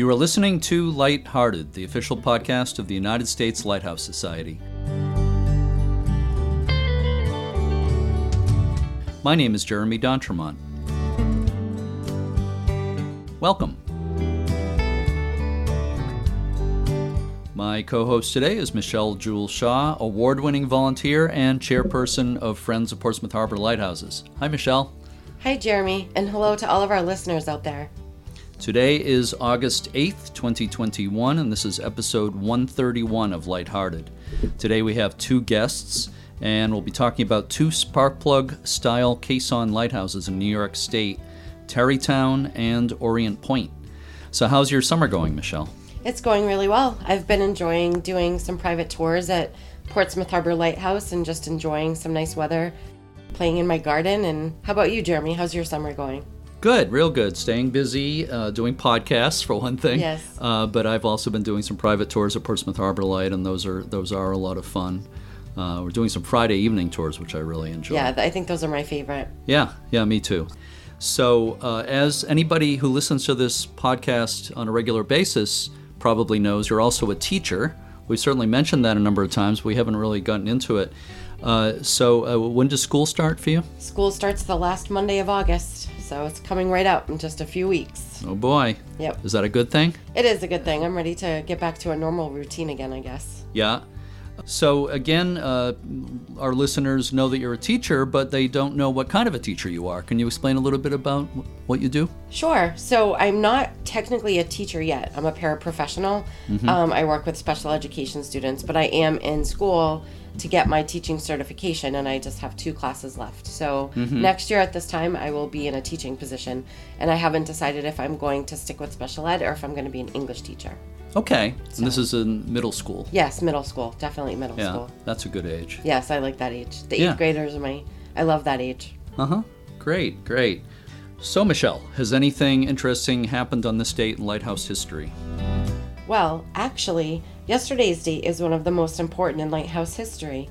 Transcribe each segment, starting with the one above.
You are listening to Lighthearted, the official podcast of the United States Lighthouse Society. My name is Jeremy D'Entremont. Welcome. My co host today is Michelle Jewel Shaw, award winning volunteer and chairperson of Friends of Portsmouth Harbor Lighthouses. Hi, Michelle. Hi, Jeremy, and hello to all of our listeners out there. Today is August 8th, 2021, and this is episode 131 of Lighthearted. Today we have two guests, and we'll be talking about two spark plug style caisson lighthouses in New York State Tarrytown and Orient Point. So, how's your summer going, Michelle? It's going really well. I've been enjoying doing some private tours at Portsmouth Harbor Lighthouse and just enjoying some nice weather, playing in my garden. And how about you, Jeremy? How's your summer going? Good, real good. Staying busy, uh, doing podcasts for one thing. Yes. Uh, but I've also been doing some private tours at Portsmouth Harbor Light, and those are those are a lot of fun. Uh, we're doing some Friday evening tours, which I really enjoy. Yeah, I think those are my favorite. Yeah, yeah, me too. So, uh, as anybody who listens to this podcast on a regular basis probably knows, you're also a teacher. We've certainly mentioned that a number of times. We haven't really gotten into it. Uh, so, uh, when does school start for you? School starts the last Monday of August, so it's coming right up in just a few weeks. Oh boy. Yep. Is that a good thing? It is a good thing. I'm ready to get back to a normal routine again, I guess. Yeah. So, again, uh, our listeners know that you're a teacher, but they don't know what kind of a teacher you are. Can you explain a little bit about what you do? Sure. So I'm not technically a teacher yet. I'm a paraprofessional. Um, I work with special education students, but I am in school to get my teaching certification, and I just have two classes left. So next year at this time, I will be in a teaching position, and I haven't decided if I'm going to stick with special ed or if I'm going to be an English teacher. Okay. And this is in middle school. Yes, middle school, definitely middle Yeah, school. that's a good age. Yes, I like that age. The eighth Yeah. graders are my. I love that age. Uh huh. Great, great. So, Michelle, has anything interesting happened on this date in Lighthouse history? Well, actually, yesterday's date is one of the most important in lighthouse history.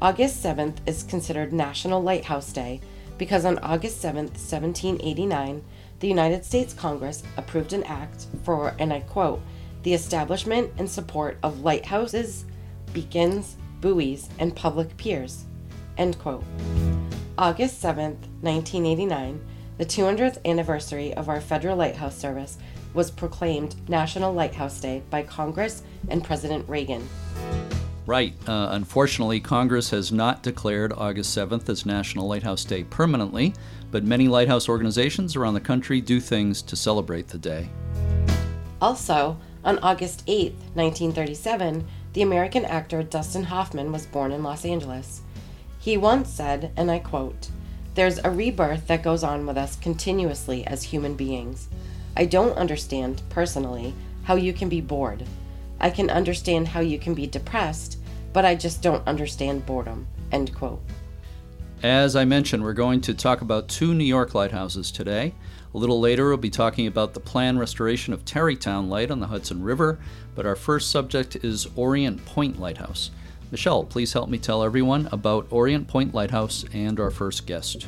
August 7th is considered National Lighthouse Day because on August 7th, 1789, the United States Congress approved an act for, and I quote, the establishment and support of lighthouses, beacons, buoys, and public piers. End quote. August 7th, 1989, the 200th anniversary of our Federal Lighthouse Service was proclaimed National Lighthouse Day by Congress and President Reagan. Right. Uh, unfortunately, Congress has not declared August 7th as National Lighthouse Day permanently, but many lighthouse organizations around the country do things to celebrate the day. Also, on August 8th, 1937, the American actor Dustin Hoffman was born in Los Angeles. He once said, and I quote, There's a rebirth that goes on with us continuously as human beings. I don't understand, personally, how you can be bored. I can understand how you can be depressed, but I just don't understand boredom. End quote. As I mentioned, we're going to talk about two New York lighthouses today. A little later, we'll be talking about the planned restoration of Tarrytown Light on the Hudson River, but our first subject is Orient Point Lighthouse. Michelle, please help me tell everyone about Orient Point Lighthouse and our first guest.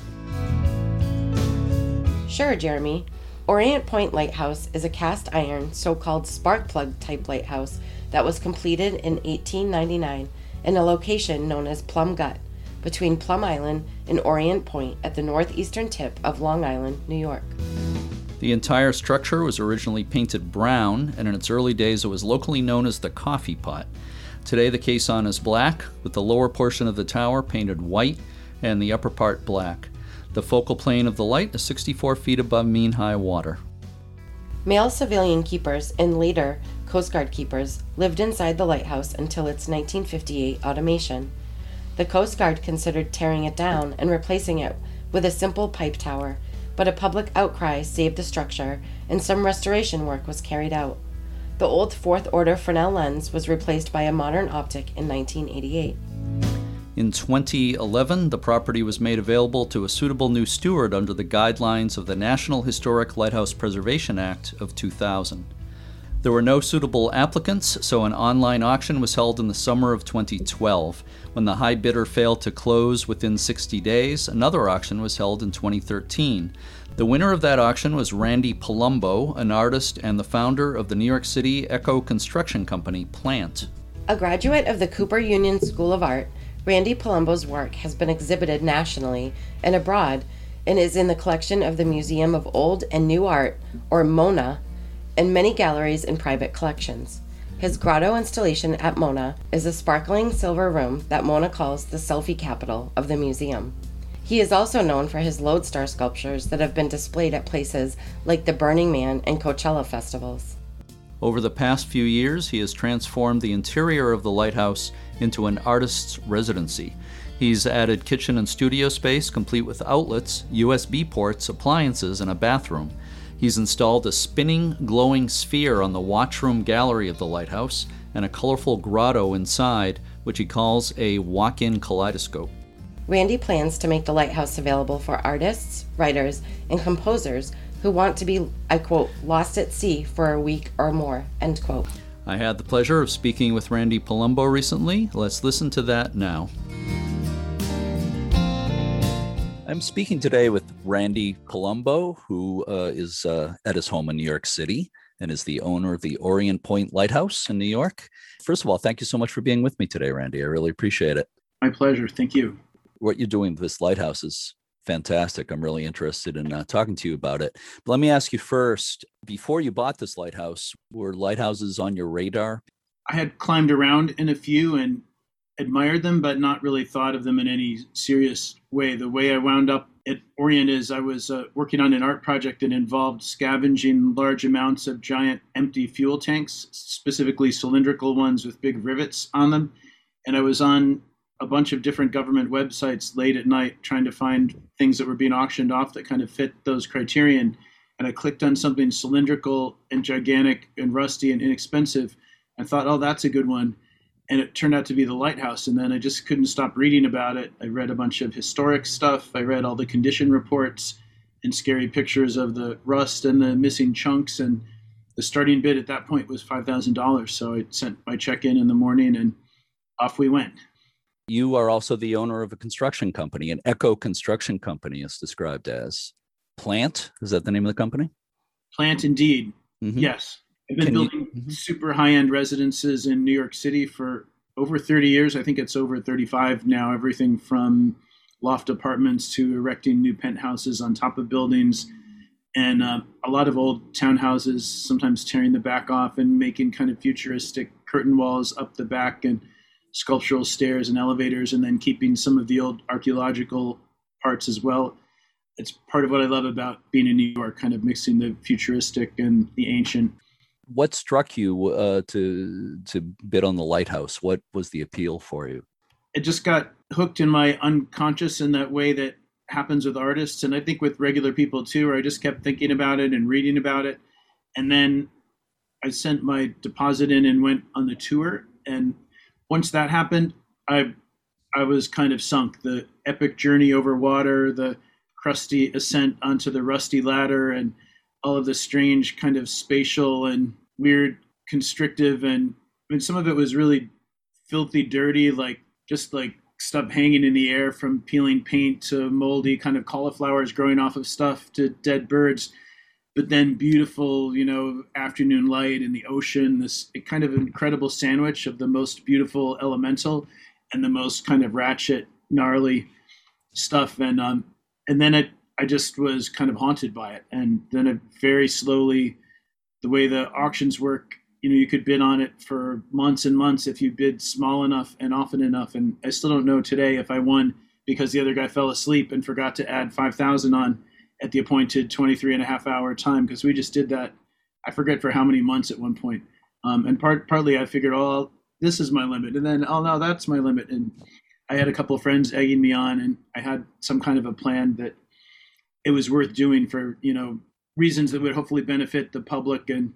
Sure, Jeremy. Orient Point Lighthouse is a cast iron, so called spark plug type lighthouse that was completed in 1899 in a location known as Plum Gut between Plum Island and Orient Point at the northeastern tip of Long Island, New York. The entire structure was originally painted brown, and in its early days it was locally known as the Coffee Pot. Today the caisson is black, with the lower portion of the tower painted white and the upper part black. The focal plane of the light is 64 feet above mean high water. Male civilian keepers and later Coast Guard keepers lived inside the lighthouse until its 1958 automation. The Coast Guard considered tearing it down and replacing it with a simple pipe tower, but a public outcry saved the structure and some restoration work was carried out. The old fourth order Fresnel lens was replaced by a modern optic in 1988. In 2011, the property was made available to a suitable new steward under the guidelines of the National Historic Lighthouse Preservation Act of 2000. There were no suitable applicants, so an online auction was held in the summer of 2012. When the high bidder failed to close within 60 days, another auction was held in 2013. The winner of that auction was Randy Polumbo, an artist and the founder of the New York City Echo construction company Plant. A graduate of the Cooper Union School of Art, Randy Polumbo's work has been exhibited nationally and abroad and is in the collection of the Museum of Old and New Art, or MONA, and many galleries and private collections. His grotto installation at Mona is a sparkling silver room that Mona calls the selfie capital of the museum. He is also known for his lodestar sculptures that have been displayed at places like the Burning Man and Coachella festivals. Over the past few years, he has transformed the interior of the lighthouse into an artist's residency. He's added kitchen and studio space complete with outlets, USB ports, appliances, and a bathroom. He's installed a spinning, glowing sphere on the watchroom gallery of the lighthouse and a colorful grotto inside, which he calls a walk in kaleidoscope. Randy plans to make the lighthouse available for artists, writers, and composers who want to be, I quote, lost at sea for a week or more, end quote. I had the pleasure of speaking with Randy Polumbo recently. Let's listen to that now. I'm speaking today with Randy Polumbo, who uh, is uh, at his home in New York City and is the owner of the Orient Point Lighthouse in New York. First of all, thank you so much for being with me today, Randy. I really appreciate it. My pleasure. Thank you. What you're doing with this lighthouse is fantastic. I'm really interested in uh, talking to you about it. But let me ask you first before you bought this lighthouse, were lighthouses on your radar? I had climbed around in a few and admired them, but not really thought of them in any serious way. The way I wound up at Orient is I was uh, working on an art project that involved scavenging large amounts of giant empty fuel tanks, specifically cylindrical ones with big rivets on them. And I was on a bunch of different government websites late at night trying to find things that were being auctioned off that kind of fit those criterion. And I clicked on something cylindrical and gigantic and rusty and inexpensive. I thought, oh, that's a good one. And it turned out to be the lighthouse. And then i just couldn't stop reading about it. I read a bunch of historic stuff. I read all the condition reports and scary pictures of the rust and the missing chunks. And the starting bid at that point was $5000 so i sent my check in in the morning and off we went. You are also the owner of a construction company an echo construction company is described as plant is that the name of the company plant indeed mm-hmm. yes I've been Can building you, mm-hmm. super high end residences in New York City for over 30 years. I think it's over 35 now. Everything from loft apartments to erecting new penthouses on top of buildings, and uh, a lot of old townhouses. Sometimes tearing the back off and making kind of futuristic curtain walls up the back and sculptural stairs and elevators, and then keeping some of the old archaeological parts as well. It's part of what I love about being in New York, kind of mixing the futuristic and the ancient what struck you uh, to to bid on the lighthouse? What was the appeal for you? It just got hooked in my unconscious in that way that happens with artists, and I think with regular people too. Where I just kept thinking about it and reading about it, and then I sent my deposit in and went on the tour. And once that happened, I I was kind of sunk. The epic journey over water, the crusty ascent onto the rusty ladder, and all of the strange kind of spatial and weird constrictive and I mean some of it was really filthy dirty like just like stuff hanging in the air from peeling paint to moldy kind of cauliflowers growing off of stuff to dead birds. But then beautiful you know afternoon light in the ocean this kind of incredible sandwich of the most beautiful elemental and the most kind of ratchet gnarly stuff. And um and then it I just was kind of haunted by it. And then it very slowly, the way the auctions work, you know, you could bid on it for months and months if you bid small enough and often enough. And I still don't know today if I won because the other guy fell asleep and forgot to add 5,000 on at the appointed 23 and a half hour time because we just did that. I forget for how many months at one point. Um, and part, partly I figured, oh, this is my limit. And then, oh, no, that's my limit. And I had a couple of friends egging me on, and I had some kind of a plan that it was worth doing for you know reasons that would hopefully benefit the public and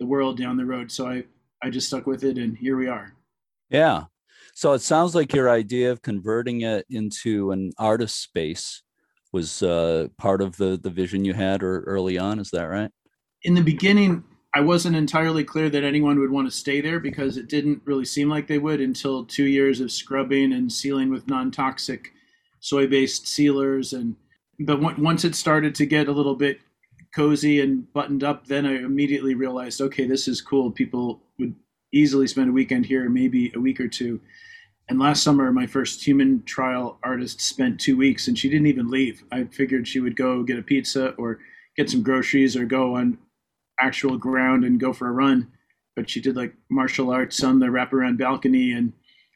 the world down the road. So I I just stuck with it, and here we are. Yeah. So it sounds like your idea of converting it into an artist space was uh, part of the the vision you had or early on. Is that right? In the beginning, I wasn't entirely clear that anyone would want to stay there because it didn't really seem like they would until two years of scrubbing and sealing with non toxic soy based sealers and but once it started to get a little bit cozy and buttoned up, then I immediately realized, okay, this is cool. People would easily spend a weekend here, maybe a week or two. And last summer, my first human trial artist spent two weeks, and she didn't even leave. I figured she would go get a pizza or get some groceries or go on actual ground and go for a run. But she did like martial arts on the wraparound balcony and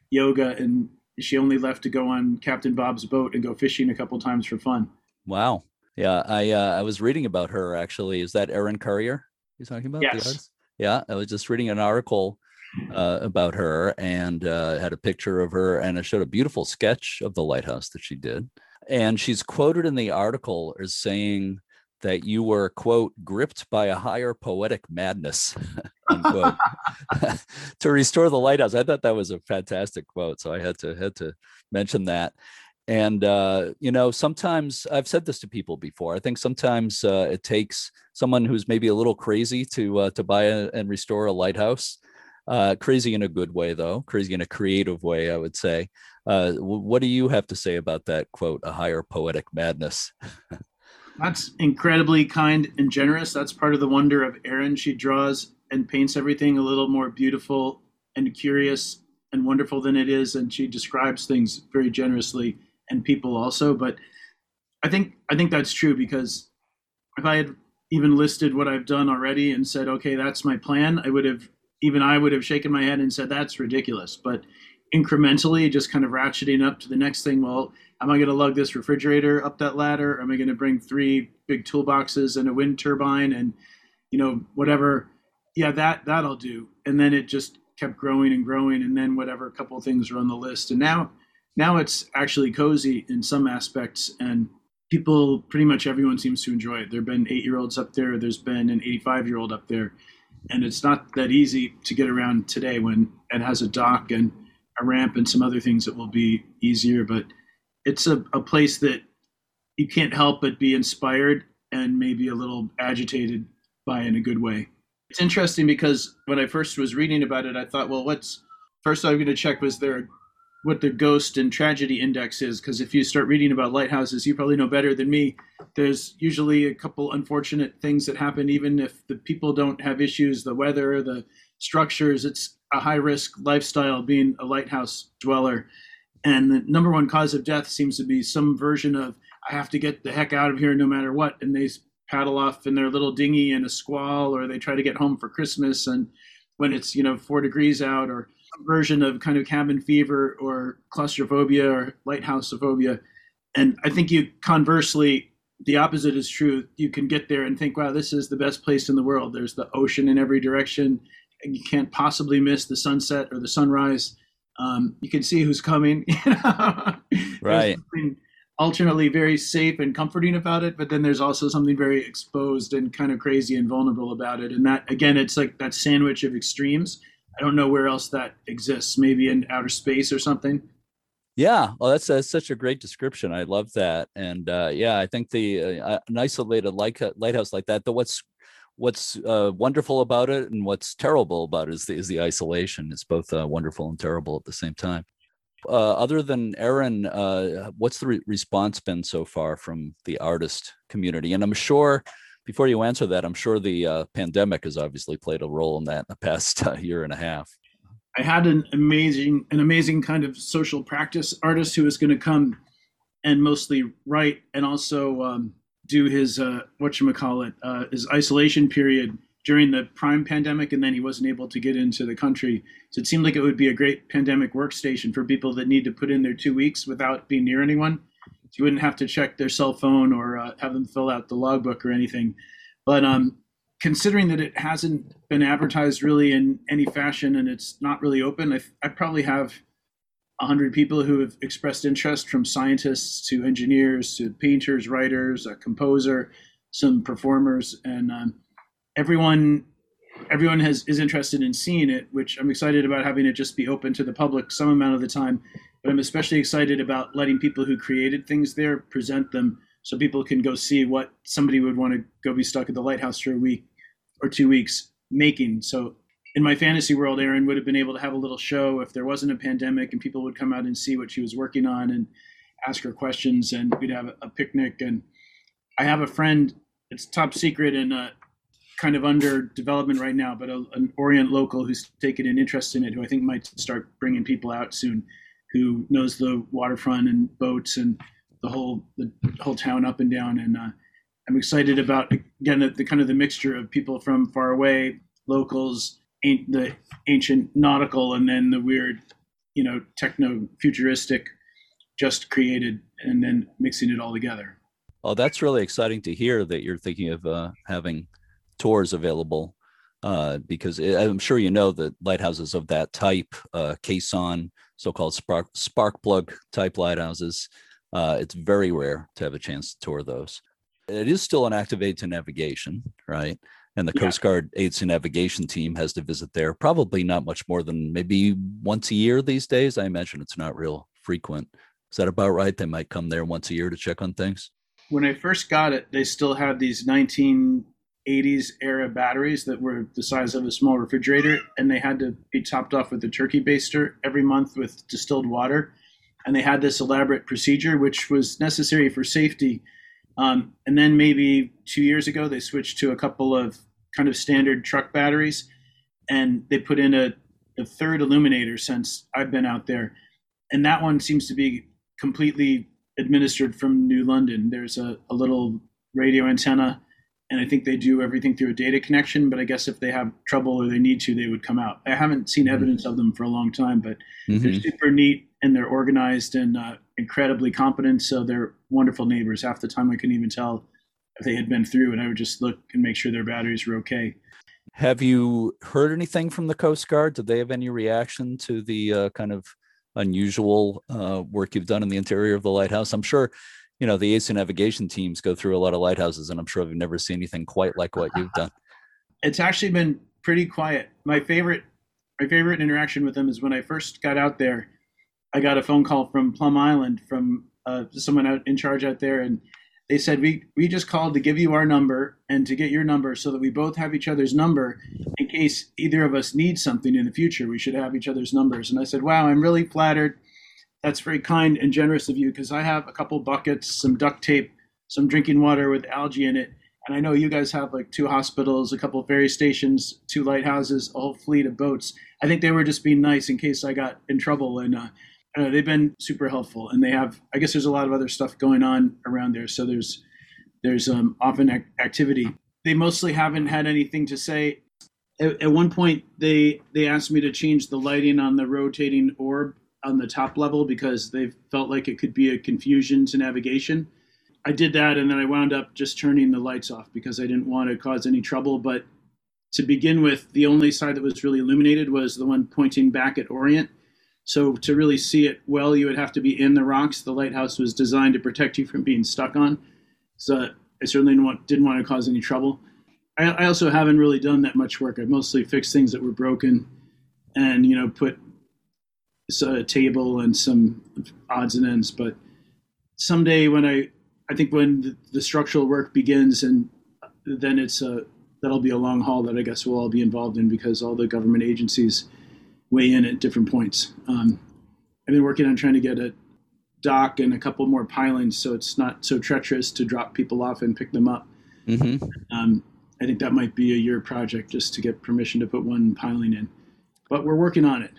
yoga, and she only left to go on Captain Bob's boat and go fishing a couple times for fun. Wow. Yeah, I uh, I was reading about her actually. Is that Erin Currier you're talking about? Yes. Yeah, I was just reading an article uh, about her and uh, had a picture of her and it showed a beautiful sketch of the lighthouse that she did. And she's quoted in the article as saying that you were quote gripped by a higher poetic madness unquote. To restore the lighthouse. I thought that was a fantastic quote, so I had to had to mention that. And uh, you know sometimes i've said this to people before i think sometimes uh, it takes someone who's maybe a little crazy to uh, to buy a, and restore a lighthouse. Uh, crazy in a good way though crazy in a creative way i would say. Uh, what do you have to say about that quote a higher poetic madness that's incredibly kind and generous that's part of the wonder of erin she draws and paints everything a little more beautiful and curious and wonderful than it is and she describes things very generously and people also. But I think I think that's true because if I had even listed what I've done already and said, okay, that's my plan, I would have even I would have shaken my head and said that's ridiculous. But incrementally, just kind of ratcheting up to the next thing. Well, am I going to lug this refrigerator up that ladder? Am I going to bring three big toolboxes and a wind turbine and you know whatever? Yeah, that that'll do. And then it just kept growing and growing, and then whatever a couple things were on the list, and now now it's actually cozy in some aspects and people pretty much everyone seems to enjoy it there've been eight year olds up there there's been an 85 year old up there and it's not that easy to get around today when it has a dock and a ramp and some other things that will be easier but it's a, a place that you can't help but be inspired and maybe a little agitated by in a good way. It's interesting because when i first was reading about it i thought well what's first i'm going to check was there what the ghost and tragedy index is because if you start reading about lighthouses you probably know better than me. There's usually a couple unfortunate things that happen even if the people don't have issues the weather the structures it's a high risk lifestyle being a lighthouse dweller and the number one cause of death seems to be some version of i have to get the heck out of here no matter what and they paddle off in their little dinghy in a squall or they try to get home for christmas and when it's you know four degrees out or some version of kind of cabin fever or claustrophobia or lighthouseophobia. And I think you conversely, the opposite is true. You can get there and think, wow, this is the best place in the world. There's the ocean in every direction. You can't possibly miss the sunset or the sunrise. Um, you can see who's coming. right. alternately very safe and comforting about it, but then there's also something very exposed and kind of crazy and vulnerable about it. And that, again, it's like that sandwich of extremes I don't know where else that exists. Maybe in outer space or something. Yeah, well, that's, that's such a great description. I love that, and uh, yeah, I think the uh, an isolated light, lighthouse like that. Though what's what's uh, wonderful about it and what's terrible about it is the, is the isolation. It's both uh, wonderful and terrible at the same time. Uh, other than Erin, uh, what's the re- response been so far from the artist community? And I'm sure before you answer that, I'm sure the uh, pandemic has obviously played a role in that in the past uh, year and a half. I had an amazing, an amazing kind of social practice artist who was going to come and mostly write and also um, do his uh, what you call it, uh, his isolation period during the prime pandemic, and then he wasn't able to get into the country. So it seemed like it would be a great pandemic workstation for people that need to put in their two weeks without being near anyone you wouldn't have to check their cell phone or uh, have them fill out the logbook or anything. But um, considering that it hasn't been advertised really in any fashion and it's not really open, I, I probably have 100 people who have expressed interest from scientists to engineers to painters, writers, a composer, some performers, and um, everyone everyone has is interested in seeing it, which I'm excited about having it just be open to the public some amount of the time but I'm especially excited about letting people who created things there present them so people can go see what somebody would want to go be stuck at the lighthouse for a week or two weeks making. So in my fantasy world, Erin would have been able to have a little show if there wasn't a pandemic and people would come out and see what she was working on and ask her questions and we'd have a picnic and I have a friend. It's top secret and uh, kind of under development right now, but a, an Orient local who's taken an interest in it, who I think might start bringing people out soon, who knows the waterfront and boats and the whole the whole town up and down. And uh, I'm excited about again the, the, kind of the mixture of people from far away, locals, the ancient nautical, and then the weird, you know, techno futuristic, just created, and then mixing it all together. Oh, that's really exciting to hear that you're thinking of uh, having tours available uh, because I'm sure you know that lighthouses of that type, uh, caisson, so-called spark spark plug type lighthouses, uh, it's very rare to have a chance to tour those. It is still an active aid to navigation, right? And the yeah. Coast Guard aids to navigation team has to visit there probably not much more than maybe once a year these days. I imagine it's not real frequent. Is that about right? They might come there once a year to check on things. When I first got it, they still had these 1980s era batteries that were the size of a small refrigerator, and they had to be topped off with a turkey baster every month with distilled water. And they had this elaborate procedure, which was necessary for safety. Um, and then maybe two years ago, they switched to a couple of kind of standard truck batteries, and they put in a, a third illuminator since I've been out there. And that one seems to be completely administered from New London. There's a, a little radio antenna and I think they do everything through a data connection. But I guess if they have trouble or they need to, they would come out. I haven't seen mm-hmm. evidence of them for a long time, but mm-hmm. they're super neat and they're organized and uh, incredibly competent. So they're wonderful neighbors. Half the time, I couldn't even tell if they had been through, and I would just look and make sure their batteries were okay. Have you heard anything from the Coast Guard? Did they have any reaction to the uh, kind of unusual uh, work you've done in the interior of the lighthouse? I'm sure you know the ASA navigation teams go through a lot of lighthouses, and I'm sure I've never seen anything quite like what you've done. It's actually been pretty quiet. My favorite, my favorite interaction with them is when I first got out there. I got a phone call from Plum Island from uh, someone out in charge out there, and they said we we just called to give you our number and to get your number so that we both have each other's number in case either of us needs something in the future. We should have each other's numbers. And I said, wow, I'm really flattered that's very kind and generous of you because I have a couple buckets, some duct tape, some drinking water with algae in it. And I know you guys have like two hospitals, a couple ferry stations, two lighthouses, a whole fleet of boats. I think they were just being nice in case I got in trouble. And uh, uh, they've been super helpful. And they have, I guess there's a lot of other stuff going on around there. So there's, there's um, often ac- activity. They mostly haven't had anything to say. At, at one point, they, they asked me to change the lighting on the rotating orb on the top level because they felt like it could be a confusion to navigation. I did that and then I wound up just turning the lights off because I didn't want to cause any trouble. But to begin with, the only side that was really illuminated was the one pointing back at Orient. So to really see it well, you would have to be in the rocks. The lighthouse was designed to protect you from being stuck on. So I certainly didn't want, didn't want to cause any trouble. I, I also haven't really done that much work. I've mostly fixed things that were broken and, you know, put a table and some odds and ends. But someday when I, I think when the, the structural work begins, and then it's a that'll be a long haul that I guess we'll all be involved in because all the government agencies weigh in at different points. Um, I've been working on trying to get a dock and a couple more pilings so it's not so treacherous to drop people off and pick them up. Mm-hmm. Um, I think that might be a year project just to get permission to put one piling in, but we're working on it.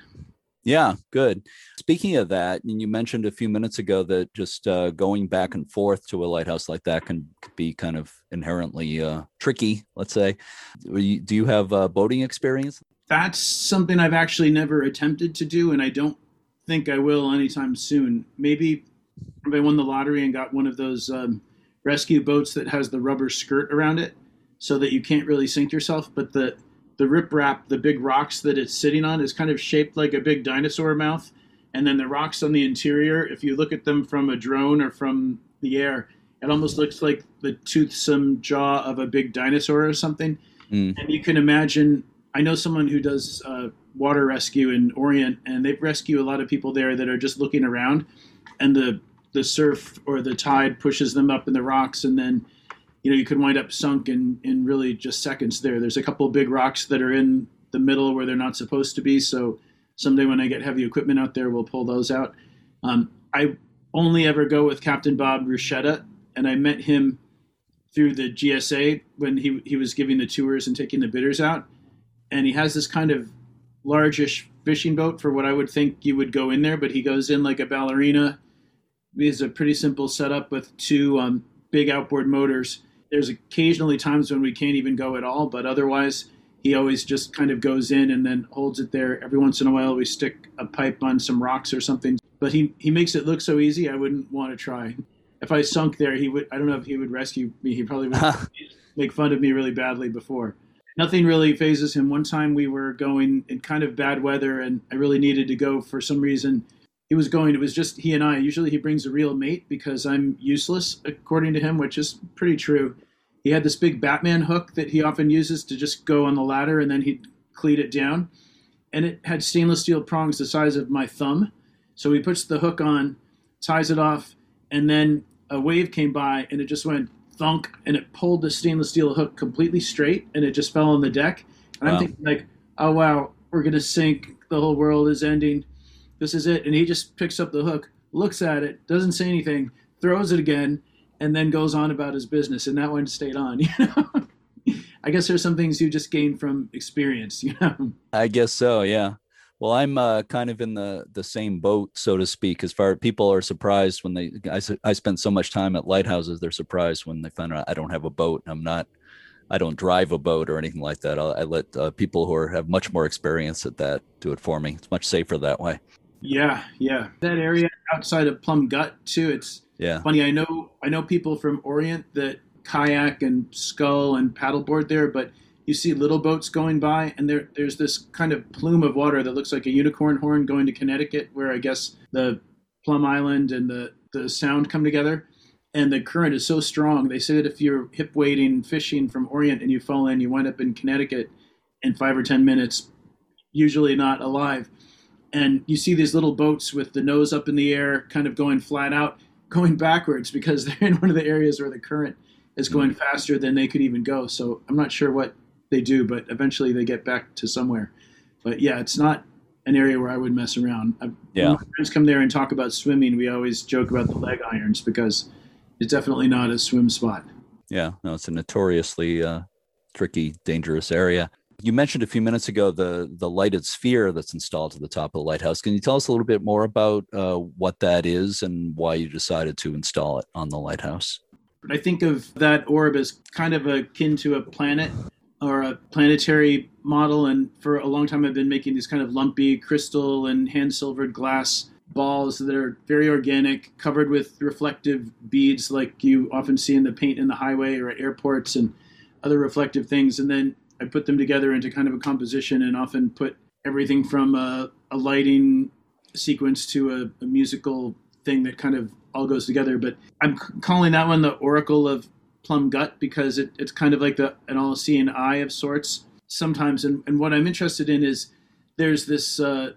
Yeah, good. Speaking of that, and you mentioned a few minutes ago that just uh, going back and forth to a lighthouse like that can be kind of inherently uh, tricky. Let's say, do you have uh, boating experience? That's something I've actually never attempted to do, and I don't think I will anytime soon. Maybe if I won the lottery and got one of those um, rescue boats that has the rubber skirt around it, so that you can't really sink yourself, but the the riprap, the big rocks that it's sitting on, is kind of shaped like a big dinosaur mouth. And then the rocks on the interior, if you look at them from a drone or from the air, it almost looks like the toothsome jaw of a big dinosaur or something. Mm. And you can imagine, I know someone who does uh, water rescue in Orient, and they rescue a lot of people there that are just looking around, and the the surf or the tide pushes them up in the rocks, and then you know you could wind up sunk in in really just seconds there. There's a couple big rocks that are in the middle where they're not supposed to be so someday when i get heavy equipment out there we'll pull those out. Um, i only ever go with captain bob ruchetta and i met him through the GSA when he he was giving the tours and taking the bidders out, and he has this kind of largish fishing boat for what I would think you would go in there, but he goes in like a ballerina. It's a pretty simple setup with two um, big outboard motors. There's occasionally times when we can't even go at all, but otherwise he always just kind of goes in and then holds it there. Every once in a while we stick a pipe on some rocks or something. But he, he makes it look so easy I wouldn't want to try. If I sunk there he would I don't know if he would rescue me. He probably would make fun of me really badly before nothing really fazes him. One time we were going in kind of bad weather, and I really needed to go for some reason. He was going. It was just he and I. Usually he brings a real mate because I'm useless, according to him, which is pretty true. He had this big Batman hook that he often uses to just go on the ladder, and then he'd cleat it down. And it had stainless steel prongs the size of my thumb. So he puts the hook on, ties it off, and then a wave came by, and it just went thunk, and it pulled the stainless steel hook completely straight, and it just fell on the deck. And wow. I'm thinking like, oh wow, we're gonna sink. The whole world is ending. This is it. And he just picks up the hook, looks at it, doesn't say anything, throws it again, and then goes on about his business. And that one stayed on. You know. I guess there's some things you just gain from experience, you know. I guess so, yeah. Well, I'm uh, kind of in the the same boat, so to speak. As far people are surprised when they, I, I spent so much time at lighthouses. They're surprised when they find out I don't have a boat. I'm not, I don't drive a boat or anything like that. I'll, i let uh, people who are, have much more experience at that do it for me. It's much safer that way. Yeah, yeah. That area outside of Plum Gut too. It's yeah funny. I know I know people from Orient that kayak and scull and paddleboard there, but you see little boats going by, and there there's this kind of plume of water that looks like a unicorn horn going to Connecticut, where I guess the Plum Island and the the Sound come together, and the current is so strong. They say that if you're hip wading fishing from Orient and you fall in, you wind up in Connecticut in five or ten minutes, usually not alive. And you see these little boats with the nose up in the air, kind of going flat out, going backwards because they're in one of the areas where the current is going mm. faster than they could even go. So I'm not sure what they do, but eventually they get back to somewhere. But yeah, it's not an area where I would mess around. Yeah. When my friends come there and talk about swimming, we always joke about the leg irons because it's definitely not a swim spot. Yeah, no, it's a notoriously uh, tricky, dangerous area. You mentioned a few minutes ago the the lighted sphere that's installed to the top of the lighthouse. Can you tell us a little bit more about uh, what that is and why you decided to install it on the lighthouse? I think of that orb as kind of akin to a planet or a planetary model. And for a long time, I've been making these kind of lumpy crystal and hand silvered glass balls that are very organic, covered with reflective beads like you often see in the paint in the highway or at airports and other reflective things. And then I put them together into kind of a composition and often put everything from a, a lighting sequence to a, a musical thing that kind of all goes together. But I'm calling that one the Oracle of plum gut because it, it's kind of like the an all-seeing eye of sorts sometimes. And, and what I'm interested in is there's this uh,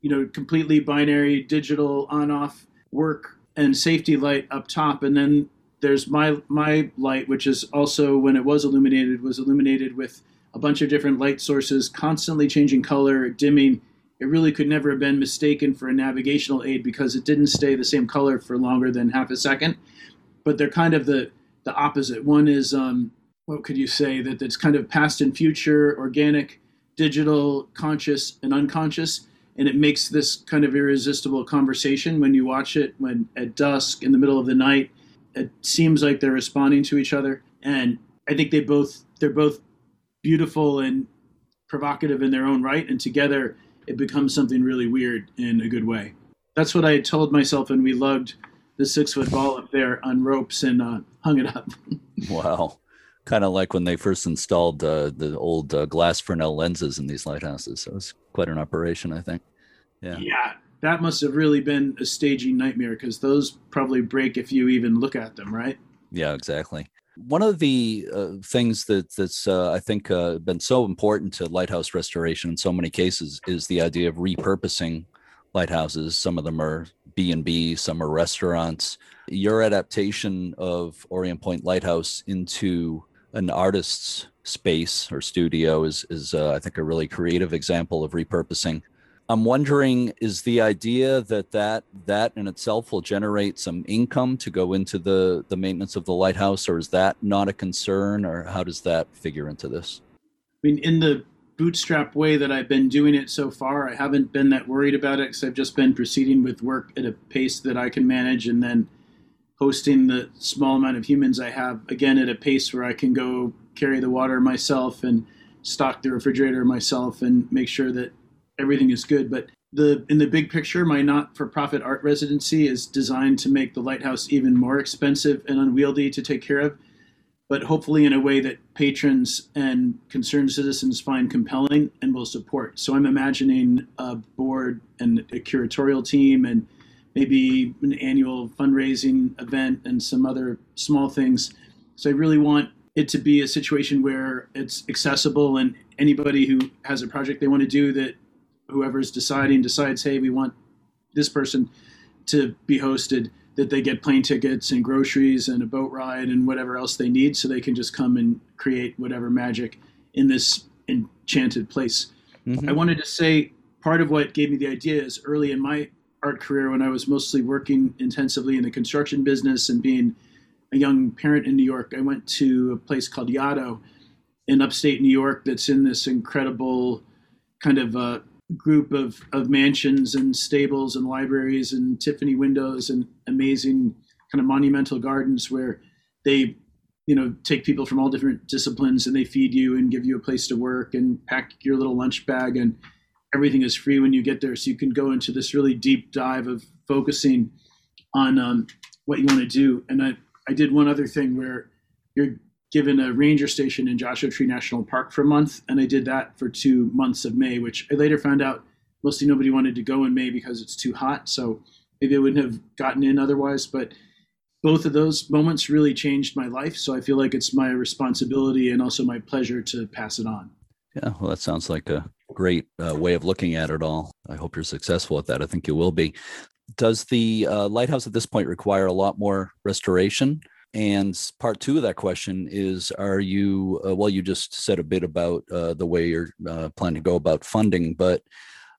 you know completely binary digital on-off work and safety light up top, and then there's my my light, which is also when it was illuminated was illuminated with a bunch of different light sources, constantly changing color, dimming. It really could never have been mistaken for a navigational aid because it didn't stay the same color for longer than half a second. But they're kind of the the opposite. One is um, what could you say that it's kind of past and future, organic, digital, conscious, and unconscious, and it makes this kind of irresistible conversation when you watch it when at dusk in the middle of the night. It seems like they're responding to each other, and I think they both they're both beautiful and provocative in their own right, and together it becomes something really weird in a good way. That's what I told myself, and we lugged the six foot ball up there on ropes and uh, hung it up. wow. Kind of like when they first installed uh, the old uh, glass Fresnel lenses in these lighthouses. So it was quite an operation, I think. Yeah. Yeah. That must have really been a staging nightmare because those probably break if you even look at them, right? Yeah, exactly. One of the uh, things that that's uh, I think uh, been so important to lighthouse restoration in so many cases is the idea of repurposing lighthouses. Some of them are B and B, some are restaurants. Your adaptation of Orient Point Lighthouse into an artist's space or studio is is uh, I think a really creative example of repurposing. I'm wondering is the idea that that that in itself will generate some income to go into the the maintenance of the lighthouse or is that not a concern or how does that figure into this? I mean in the bootstrap way that I've been doing it so far, I haven't been that worried about it because I've just been proceeding with work at a pace that I can manage and then hosting the small amount of humans I have again at a pace where I can go carry the water myself and stock the refrigerator myself and make sure that everything is good. But the in the big picture, my not-for-profit art residency is designed to make the lighthouse even more expensive and unwieldy to take care of, but hopefully in a way that patrons and concerned citizens find compelling and will support. So I'm imagining a board and a curatorial team and maybe an annual fundraising event and some other small things. So I really want it to be a situation where it's accessible and anybody who has a project they want to do that whoever's deciding decides, hey, we want this person to be hosted, that they get plane tickets and groceries and a boat ride and whatever else they need so they can just come and create whatever magic in this enchanted place. Mm-hmm. I wanted to say part of what gave me the idea is early in my art career when I was mostly working intensively in the construction business and being a young parent in New York, I went to a place called Yaddo in upstate New York that's in this incredible kind of uh, group of, of mansions and stables and libraries and Tiffany windows and amazing kind of monumental gardens where they you know take people from all different disciplines and they feed you and give you a place to work and pack your little lunch bag and everything is free when you get there. So you can go into this really deep dive of focusing on um, what you want to do. And I, I did one other thing where you're given a ranger station in Joshua Tree National Park for a month, and I did that for two months of May, which I later found out mostly nobody wanted to go in May because it's too hot. So maybe I wouldn't have gotten in otherwise. But both of those moments really changed my life. So I feel like it's my responsibility and also my pleasure to pass it on. Yeah, well, that sounds like a great uh, way of looking at it all. I hope you're successful at that. I think you will be does the uh, lighthouse at this point require a lot more restoration? And part two of that question is: Are you uh, well? You just said a bit about uh, the way you're uh, planning to go about funding, but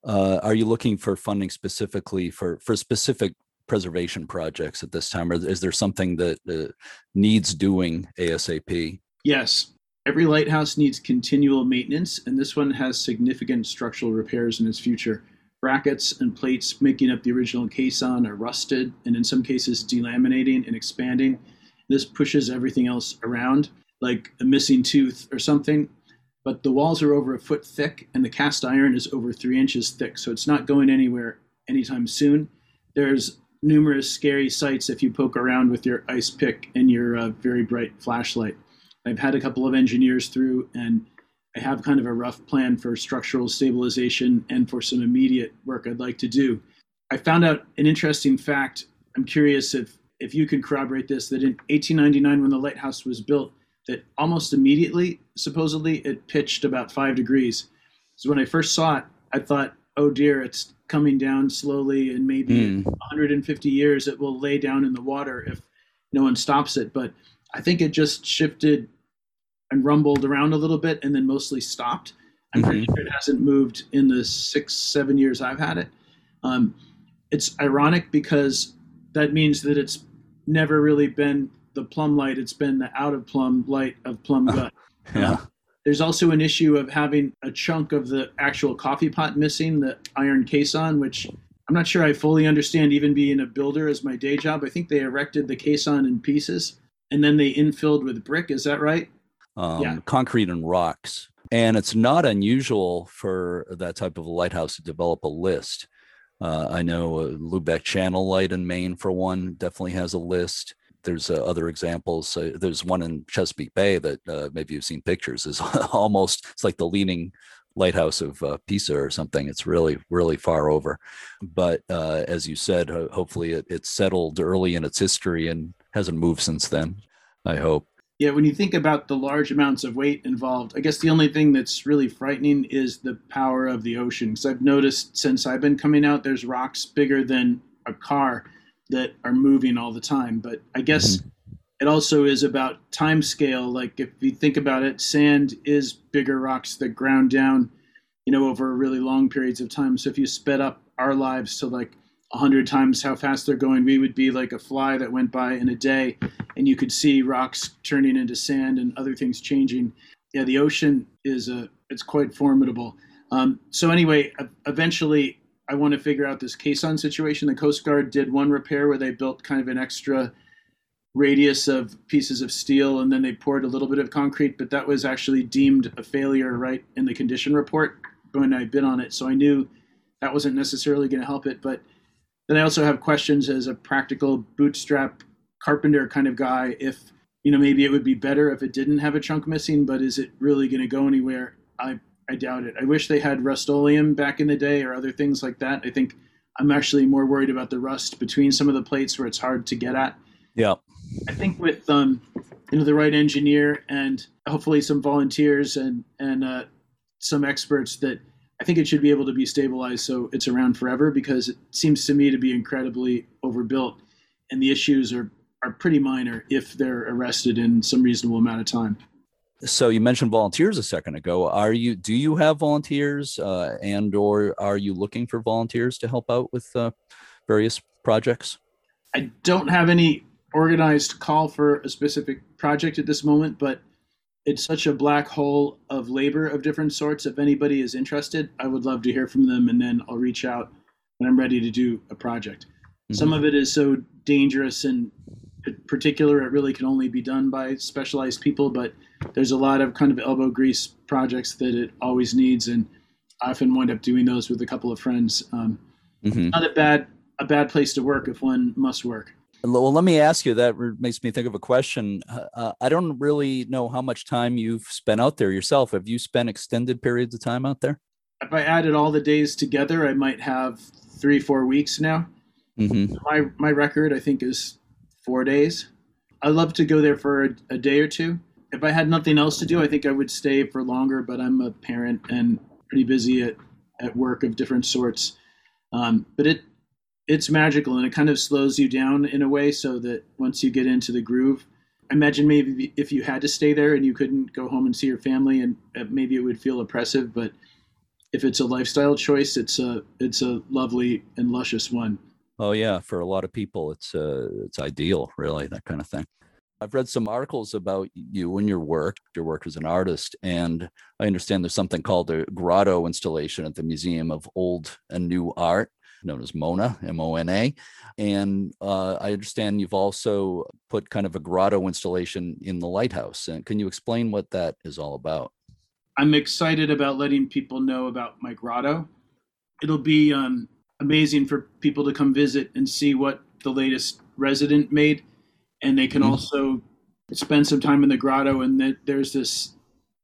uh, are you looking for funding specifically for for specific preservation projects at this time, or is there something that uh, needs doing ASAP? Yes, every lighthouse needs continual maintenance, and this one has significant structural repairs in its future. Brackets and plates making up the original caisson are rusted and in some cases delaminating and expanding. This pushes everything else around, like a missing tooth or something. But the walls are over a foot thick and the cast iron is over three inches thick, so it's not going anywhere anytime soon. There's numerous scary sights if you poke around with your ice pick and your uh, very bright flashlight. I've had a couple of engineers through and I have kind of a rough plan for structural stabilization and for some immediate work I'd like to do. I found out an interesting fact. I'm curious if, if you can corroborate this that in 1899, when the lighthouse was built, that almost immediately, supposedly, it pitched about five degrees. So when I first saw it, I thought, oh dear, it's coming down slowly, and maybe mm. 150 years it will lay down in the water if no one stops it. But I think it just shifted and rumbled around a little bit and then mostly stopped. I'm mm-hmm. pretty sure it hasn't moved in the six, seven years I've had it. Um, it's ironic because that means that it's never really been the plumb light, it's been the out of plumb light of plumb gut. yeah. Uh, there's also an issue of having a chunk of the actual coffee pot missing, the iron caisson, which I'm not sure I fully understand even being a builder as my day job. I think they erected the caisson in pieces and then they infilled with brick. Is that right? um, yeah. concrete and rocks. And it's not unusual for that type of a lighthouse to develop a list. Uh, I know uh, Lubec Channel Light in Maine, for one, definitely has a list. There's uh, other examples. Uh, there's one in Chesapeake Bay that uh, maybe you've seen pictures. is almost it's like the leaning lighthouse of uh, Pisa or something. It's really really far over. But as you said, hopefully it, it's settled early in its history and hasn't moved since then. I hope. Yeah, when you think about the large amounts of weight involved, I guess the only thing that's really frightening is the power of the ocean. Because I've noticed since I've been coming out, there's rocks bigger than a car that are moving all the time. But I guess mm-hmm. it also is about time scale. Like if you think about it, sand is bigger rocks that ground down you know, over really long periods of time. So if you sped up our lives to like a hundred times how fast they're going, we would be like a fly that went by in a day, and you could see rocks turning into sand and other things changing. Yeah, the ocean is a it's quite formidable. Um, so anyway, eventually, I want to figure out this caisson situation. The Coast Guard did one repair where they built kind of an extra radius of pieces of steel and then they poured a little bit of concrete, but that was actually deemed a failure right in the condition report when I bid on it. So I knew that wasn't necessarily going to help it. But then I also have questions as a practical bootstrap carpenter kind of guy if you know maybe it would be better if it didn't have a chunk missing, but is it really going to go anywhere? I I doubt it. I wish they had rust-oleum back in the day or other things like that. I think I'm actually more worried about the rust between some of the plates where it's hard to get at. Yeah. I think with um, you know the right engineer and hopefully some volunteers and and uh, some experts that I think it should be able to be stabilized so it's around forever because it seems to me to be incredibly overbuilt and the issues are are pretty minor if they're arrested in some reasonable amount of time. So you mentioned volunteers a second ago. Are you do you have volunteers uh, and or are you looking for volunteers to help out with uh, various projects? I don't have any organized call for a specific project at this moment, but it's such a black hole of labor of different sorts. If anybody is interested, I would love to hear from them, and then I'll reach out when I'm ready to do a project. Mm-hmm. Some of it is so dangerous and particular, it really can only be done by specialized people, but there's a lot of kind of elbow grease projects that it always needs, and I often wind up doing those with a couple of friends. Um, mm-hmm. Not a bad a bad place to work if one must work. Well, let me ask you. That makes me think of a question. Uh, I don't really know how much time you've spent out there yourself. Have you spent extended periods of time out there? If I added all the days together, I might have three, four weeks now. Mm-hmm. My my record, I think, is four days. I love to go there for a, a day or two. If I had nothing else to do, I think I would stay for longer. But I'm a parent and pretty busy at at work of different sorts. Um, but it it's magical and it kind of slows you down in a way so that once you get into the groove imagine maybe if you had to stay there and you couldn't go home and see your family and uh, maybe it would feel oppressive but if it's a lifestyle choice it's a it's a lovely and luscious one. Oh yeah for a lot of people it's uh it's ideal really that kind of thing. I've read some articles about you and your work, your work as an artist, and I understand there's something called a grotto installation at the Museum of Old and New Art known as Mona, M O N A. And uh, I understand you've also put kind of a grotto installation in the lighthouse. And can you explain what that is all about? I'm excited about letting people know about my grotto. It'll be um, amazing for people to come visit and see what the latest resident made. And they can mm-hmm. also spend some time in the grotto. And that there's this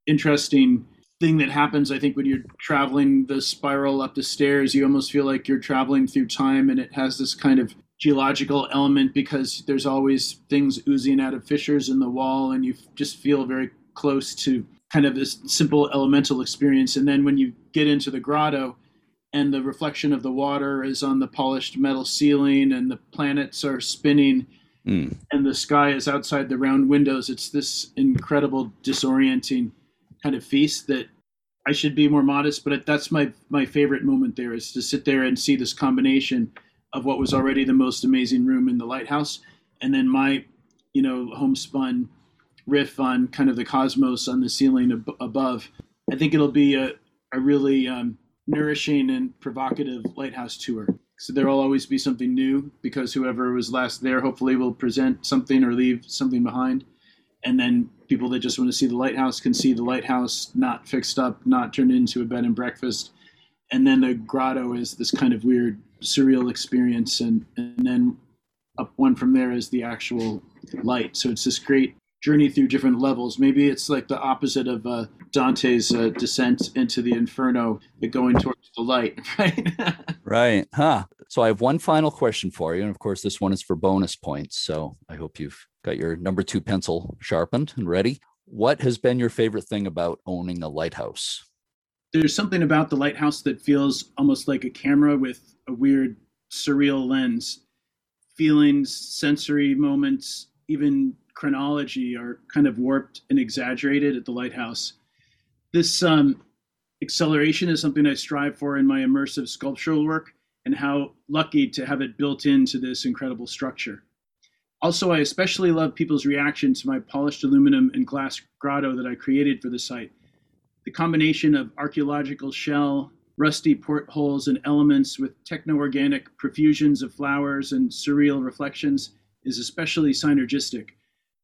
interesting thing that happens i think when you're traveling the spiral up the stairs you almost feel like you're traveling through time and it has this kind of geological element because there's always things oozing out of fissures in the wall and you just feel very close to kind of this simple elemental experience and then when you get into the grotto and the reflection of the water is on the polished metal ceiling and the planets are spinning mm. and the sky is outside the round windows it's this incredible disorienting kind of feast that I should be more modest, but that's my my favorite moment there is to sit there and see this combination of what was already the most amazing room in the lighthouse, and then my, you know, homespun riff on kind of the cosmos on the ceiling ab- above. I think it'll be a a really um, nourishing and provocative lighthouse tour. So there will always be something new because whoever was last there hopefully will present something or leave something behind and then people that just want to see the lighthouse can see the lighthouse not fixed up, not turned into a bed and breakfast. And then the grotto is this kind of weird, surreal experience, and and then up one from there is the actual light. So it's this great journey through different levels. Maybe it's like the opposite of uh, Dante's uh, descent into the inferno, going towards the light, right? right. Huh. So I have one final question for you. And of course, this one is for bonus points. So I hope you've got your number two pencil sharpened and ready. What has been your favorite thing about owning a lighthouse? There's something about the lighthouse that feels almost like a camera with a weird, surreal lens. Feelings, sensory moments, even chronology are kind of warped and exaggerated at the lighthouse. This um, acceleration is something I strive for in my immersive sculptural work, and how lucky to have it built into this incredible structure. Also, I especially love people's reaction to my polished aluminum and glass grotto that I created for the site. The combination of archaeological shell, rusty portholes, and elements with techno organic profusions of flowers and surreal reflections is especially synergistic.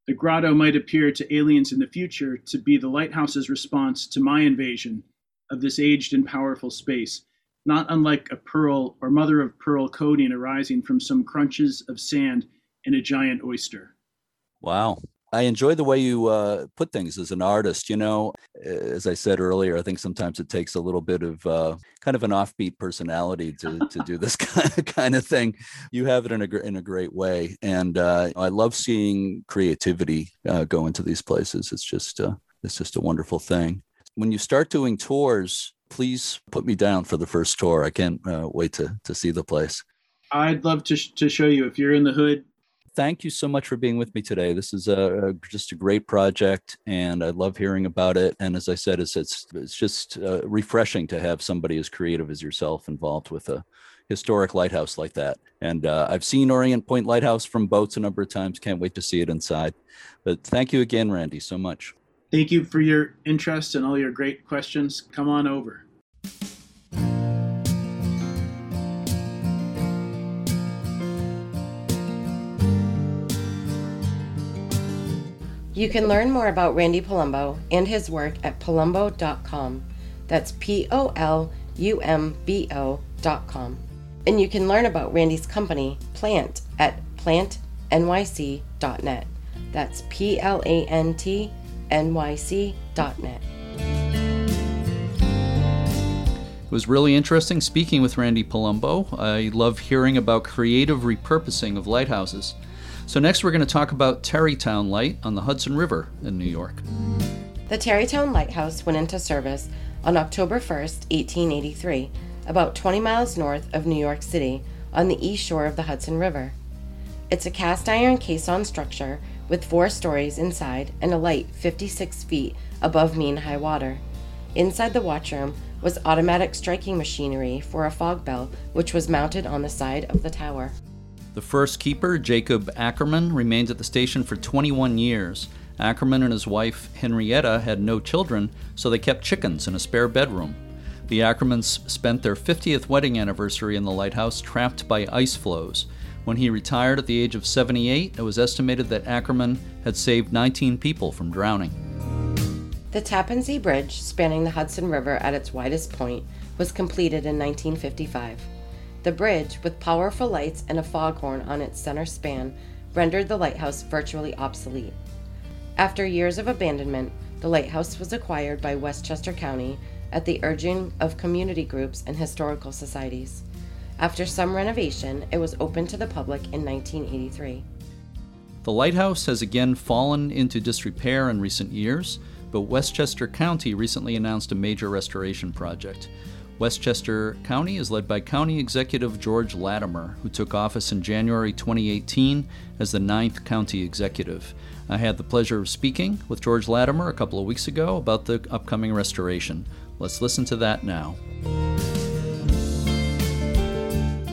The grotto might appear to aliens in the future to be the lighthouse's response to my invasion of this aged and powerful space, not unlike a pearl or mother of pearl coating arising from some crunches of sand in a giant oyster. Wow. I enjoy the way you uh, put things as an artist. You know, as I said earlier, I think sometimes it takes a little bit of uh, kind of an offbeat personality to to do this kind of, thing. You have it in a in a great way, and uh, I love seeing creativity uh, go into these places. It's just uh, it's just a wonderful thing. When you start doing tours, please put me down for the first tour. I can't uh, wait to to see the place. I'd love to sh- to show you if you're in the hood thank you so much for being with me today. This is a, a, just a great project, and I love hearing about it. And as I said, it's it's it's just uh, refreshing to have somebody as creative as yourself involved with a historic lighthouse like that. And uh, I've seen Orient Point Lighthouse from boats a number of times. Can't wait to see it inside. But thank you again, Randy, so much. Thank you for your interest and all your great questions. Come on over. You can learn more about Randy Polumbo and his work at polumbo.com. That's P O L U M B O.com. And you can learn about Randy's company, Plant, at plantnyc.net. That's P L A N T N Y C.net. It was really interesting speaking with Randy Polumbo. I love hearing about creative repurposing of lighthouses. So, next we're going to talk about Tarrytown Light on the Hudson River in New York. The Tarrytown Lighthouse went into service on October 1st, 1883, about 20 miles north of New York City on the east shore of the Hudson River. It's a cast iron caisson structure with four stories inside and a light 56 feet above mean high water. Inside the watchroom was automatic striking machinery for a fog bell, which was mounted on the side of the tower. The first keeper, Jacob Ackerman, remained at the station for 21 years. Ackerman and his wife, Henrietta, had no children, so they kept chickens in a spare bedroom. The Ackermans spent their 50th wedding anniversary in the lighthouse trapped by ice floes. When he retired at the age of 78, it was estimated that Ackerman had saved 19 people from drowning. The Tappan Zee Bridge, spanning the Hudson River at its widest point, was completed in 1955. The bridge, with powerful lights and a foghorn on its center span, rendered the lighthouse virtually obsolete. After years of abandonment, the lighthouse was acquired by Westchester County at the urging of community groups and historical societies. After some renovation, it was opened to the public in 1983. The lighthouse has again fallen into disrepair in recent years, but Westchester County recently announced a major restoration project. Westchester County is led by County Executive George Latimer, who took office in January 2018 as the ninth county executive. I had the pleasure of speaking with George Latimer a couple of weeks ago about the upcoming restoration. Let's listen to that now.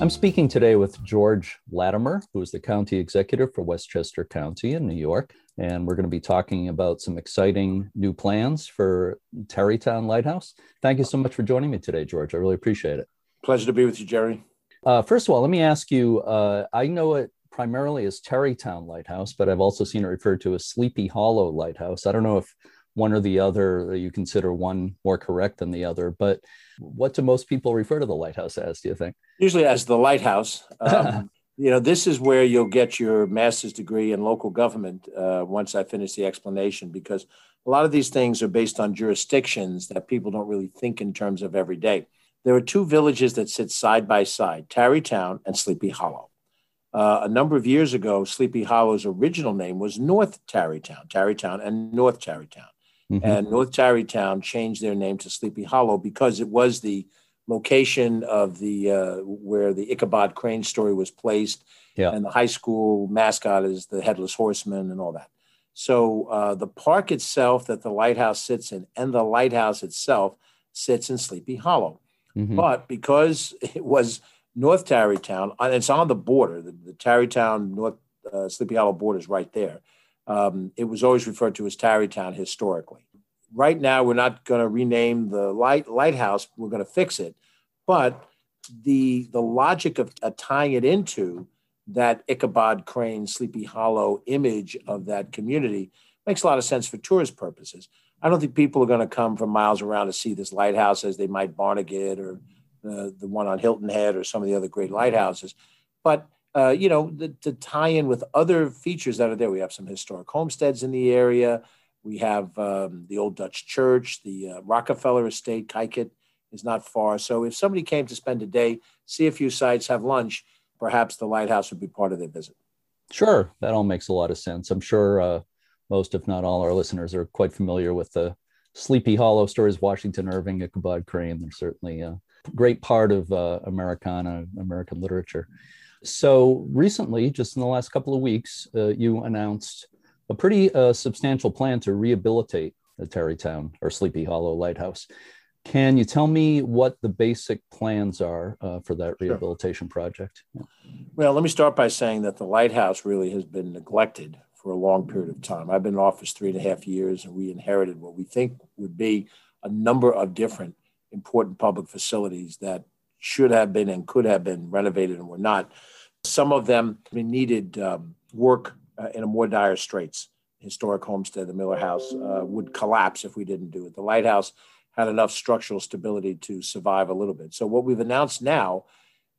I'm speaking today with George Latimer, who is the county executive for Westchester County in New York and we're going to be talking about some exciting new plans for Tarrytown Lighthouse. Thank you so much for joining me today, George. I really appreciate it. Pleasure to be with you, Jerry. Uh, first of all, let me ask you uh, I know it primarily as Tarrytown Lighthouse, but I've also seen it referred to as Sleepy Hollow Lighthouse. I don't know if one or the other, you consider one more correct than the other, but what do most people refer to the lighthouse as, do you think? Usually as the lighthouse. Um, you know, this is where you'll get your master's degree in local government uh, once I finish the explanation, because a lot of these things are based on jurisdictions that people don't really think in terms of every day. There are two villages that sit side by side Tarrytown and Sleepy Hollow. Uh, a number of years ago, Sleepy Hollow's original name was North Tarrytown, Tarrytown and North Tarrytown. Mm-hmm. And North Tarrytown changed their name to Sleepy Hollow because it was the location of the uh, where the Ichabod Crane story was placed, yeah. and the high school mascot is the headless horseman and all that. So uh, the park itself that the lighthouse sits in, and the lighthouse itself, sits in Sleepy Hollow. Mm-hmm. But because it was North Tarrytown, and it's on the border, the, the Tarrytown North uh, Sleepy Hollow border is right there. Um, it was always referred to as Tarrytown historically. Right now, we're not going to rename the light lighthouse. We're going to fix it, but the the logic of uh, tying it into that Ichabod Crane Sleepy Hollow image of that community makes a lot of sense for tourist purposes. I don't think people are going to come from miles around to see this lighthouse as they might Barnegat or the, the one on Hilton Head or some of the other great lighthouses. But, uh, you know, the, to tie in with other features that are there, we have some historic homesteads in the area. We have um, the old Dutch church, the uh, Rockefeller Estate, Kykuit is not far. So if somebody came to spend a day, see a few sites, have lunch, perhaps the lighthouse would be part of their visit. Sure, that all makes a lot of sense. I'm sure uh, most, if not all, our listeners are quite familiar with the Sleepy Hollow stories, Washington Irving, Ichabod Crane. They're certainly a great part of uh, Americana, American literature. So recently, just in the last couple of weeks, uh, you announced a pretty uh, substantial plan to rehabilitate the Tarrytown or Sleepy Hollow Lighthouse. Can you tell me what the basic plans are uh, for that rehabilitation sure. project? Yeah. Well, let me start by saying that the lighthouse really has been neglected for a long period of time. I've been in office three and a half years, and we inherited what we think would be a number of different important public facilities that should have been and could have been renovated and were not. Some of them needed um, work uh, in a more dire straits. Historic homestead, the Miller House, uh, would collapse if we didn't do it. The lighthouse had enough structural stability to survive a little bit. So what we've announced now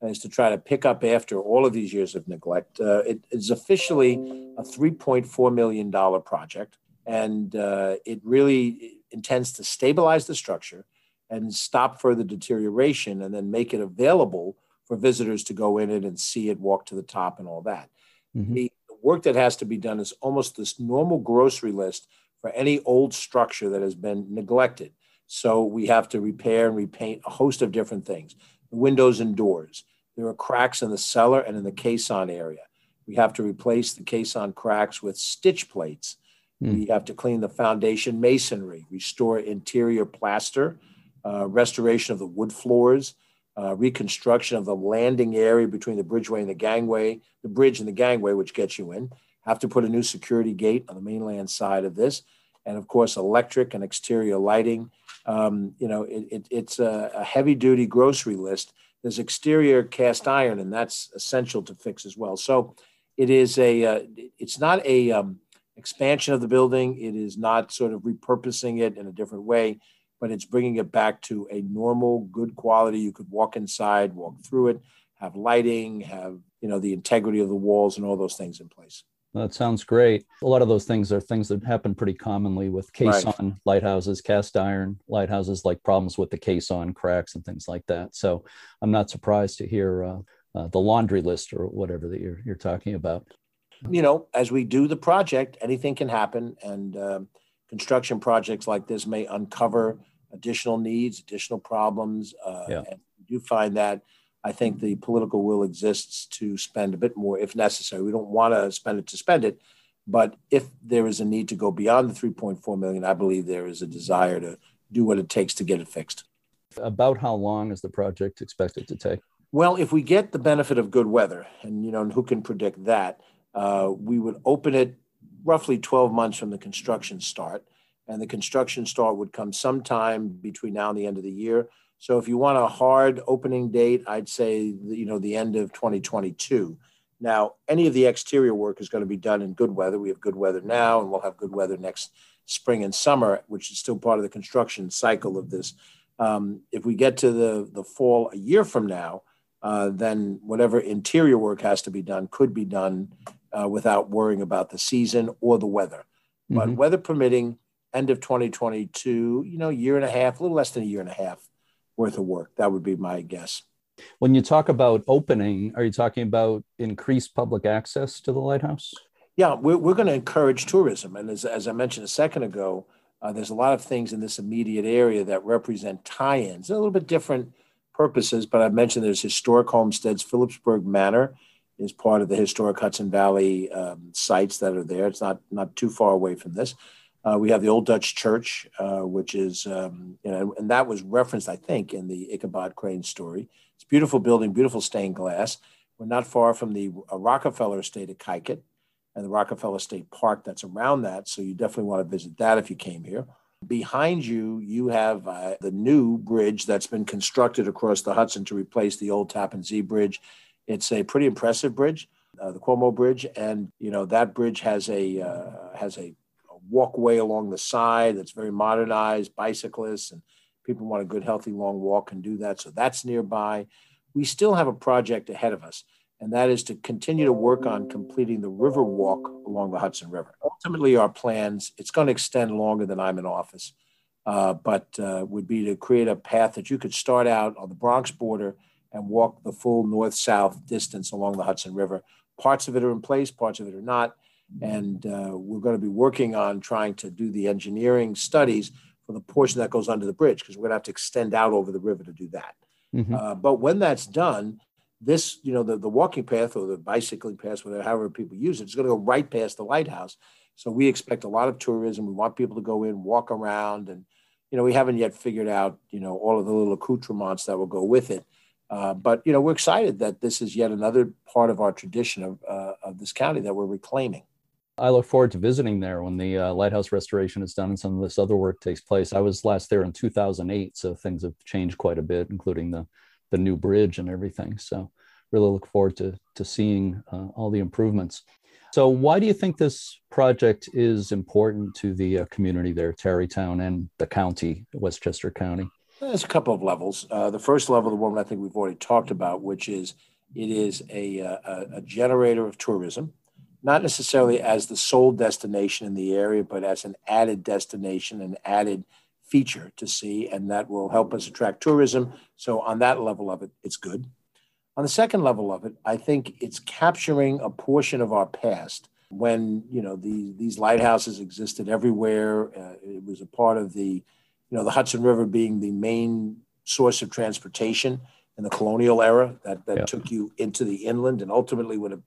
is to try to pick up after all of these years of neglect. Uh, it is officially a $3.4 million project, and uh, it really intends to stabilize the structure and stop further deterioration and then make it available for visitors to go in it and see it, walk to the top, and all that. Mm-hmm. The work that has to be done is almost this normal grocery list for any old structure that has been neglected. So we have to repair and repaint a host of different things the windows and doors. There are cracks in the cellar and in the caisson area. We have to replace the caisson cracks with stitch plates. Mm. We have to clean the foundation masonry, restore interior plaster, uh, restoration of the wood floors, uh, reconstruction of the landing area between the bridgeway and the gangway, the bridge and the gangway, which gets you in. Have to put a new security gate on the mainland side of this. And of course, electric and exterior lighting um, you know, it, it, it's a, a heavy duty grocery list. There's exterior cast iron, and that's essential to fix as well. So it is a, uh, it's not a um, expansion of the building. It is not sort of repurposing it in a different way, but it's bringing it back to a normal, good quality. You could walk inside, walk through it, have lighting, have you know the integrity of the walls, and all those things in place. That sounds great. A lot of those things are things that happen pretty commonly with caisson right. lighthouses, cast iron lighthouses, like problems with the caisson cracks and things like that. So I'm not surprised to hear uh, uh, the laundry list or whatever that you're, you're talking about. You know, as we do the project, anything can happen. And um, construction projects like this may uncover additional needs, additional problems. Uh, yeah. And you find that I think the political will exists to spend a bit more if necessary. We don't want to spend it to spend it, but if there is a need to go beyond the 3.4 million, I believe there is a desire to do what it takes to get it fixed. About how long is the project expected to take? Well, if we get the benefit of good weather, and you know and who can predict that, uh, we would open it roughly 12 months from the construction start, and the construction start would come sometime between now and the end of the year. So if you want a hard opening date, I'd say you know the end of 2022. Now, any of the exterior work is going to be done in good weather. We have good weather now, and we'll have good weather next spring and summer, which is still part of the construction cycle of this. Um, if we get to the the fall a year from now, uh, then whatever interior work has to be done could be done uh, without worrying about the season or the weather. Mm-hmm. But weather permitting, end of 2022, you know, year and a half, a little less than a year and a half worth of work. That would be my guess. When you talk about opening, are you talking about increased public access to the lighthouse? Yeah, we're, we're going to encourage tourism. And as, as I mentioned a second ago, uh, there's a lot of things in this immediate area that represent tie ins, a little bit different purposes, but I mentioned there's historic homesteads. Philipsburg Manor is part of the historic Hudson Valley um, sites that are there. It's not, not too far away from this. Uh, we have the Old Dutch Church, uh, which is, um, you know, and that was referenced, I think, in the Ichabod Crane story. It's a beautiful building, beautiful stained glass. We're not far from the uh, Rockefeller Estate at Kykuit and the Rockefeller State Park that's around that. So you definitely want to visit that if you came here. Behind you, you have uh, the new bridge that's been constructed across the Hudson to replace the old Tappan Zee Bridge. It's a pretty impressive bridge, uh, the Cuomo Bridge, and you know that bridge has a uh, has a walkway along the side that's very modernized. Bicyclists and people want a good, healthy, long walk can do that. So that's nearby. We still have a project ahead of us, and that is to continue to work on completing the river walk along the Hudson River. Ultimately, our plans, it's going to extend longer than I'm in office, uh, but uh, would be to create a path that you could start out on the Bronx border and walk the full north south distance along the Hudson River. Parts of it are in place, parts of it are not and uh, we're going to be working on trying to do the engineering studies for the portion that goes under the bridge because we're going to have to extend out over the river to do that. Mm-hmm. Uh, but when that's done, this, you know, the, the walking path or the bicycling path, whatever, however people use it, it's going to go right past the lighthouse. So we expect a lot of tourism. We want people to go in, walk around, and you know, we haven't yet figured out, you know, all of the little accoutrements that will go with it. Uh, but you know, we're excited that this is yet another part of our tradition of, uh, of this county that we're reclaiming. I look forward to visiting there when the uh, lighthouse restoration is done and some of this other work takes place. I was last there in 2008, so things have changed quite a bit, including the the new bridge and everything. So really look forward to to seeing uh, all the improvements. So why do you think this project is important to the uh, community there, Tarrytown and the county, Westchester County? There's a couple of levels. Uh, the first level, the one I think we've already talked about, which is it is a, uh, a, a generator of tourism not necessarily as the sole destination in the area, but as an added destination, an added feature to see, and that will help us attract tourism. So, on that level of it, it's good. On the second level of it, I think it's capturing a portion of our past when you know the, these lighthouses existed everywhere. Uh, it was a part of the, you know, the Hudson River being the main source of transportation in the colonial era that, that yeah. took you into the inland and ultimately would have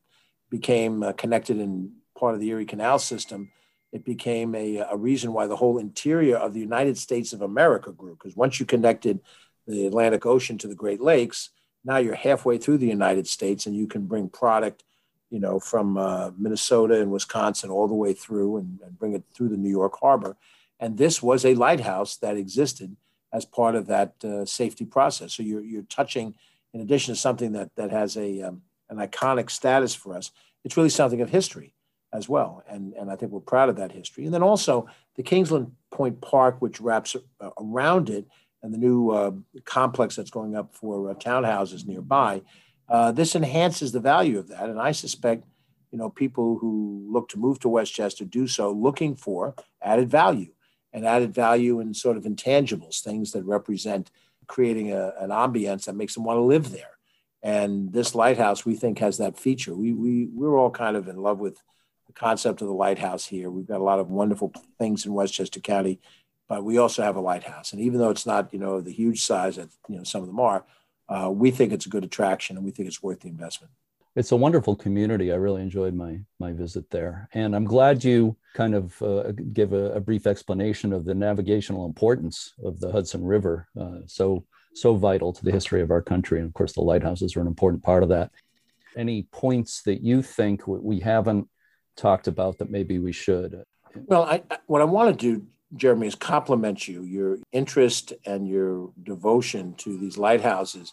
became uh, connected in part of the Erie Canal system, it became a, a reason why the whole interior of the United States of America grew. Because once you connected the Atlantic Ocean to the Great Lakes, now you're halfway through the United States and you can bring product, you know, from uh, Minnesota and Wisconsin all the way through and, and bring it through the New York Harbor. And this was a lighthouse that existed as part of that uh, safety process. So you're, you're touching, in addition to something that, that has a, um, an iconic status for us, it's really something of history as well. And, and I think we're proud of that history. And then also the Kingsland Point Park, which wraps around it, and the new uh, complex that's going up for uh, townhouses nearby, uh, this enhances the value of that. And I suspect, you know, people who look to move to Westchester do so looking for added value and added value in sort of intangibles, things that represent creating a, an ambience that makes them want to live there. And this lighthouse, we think, has that feature. We, we, we're all kind of in love with the concept of the lighthouse here. We've got a lot of wonderful things in Westchester County, but we also have a lighthouse. And even though it's not, you know, the huge size that, you know, some of them are, uh, we think it's a good attraction and we think it's worth the investment. It's a wonderful community. I really enjoyed my my visit there, and I'm glad you kind of uh, give a, a, brief explanation of the navigational importance of the Hudson River. Uh, so so vital to the history of our country. And of course, the lighthouses are an important part of that. Any points that you think we haven't talked about that maybe we should? Well, I, what I want to do, Jeremy, is compliment you, your interest and your devotion to these lighthouses.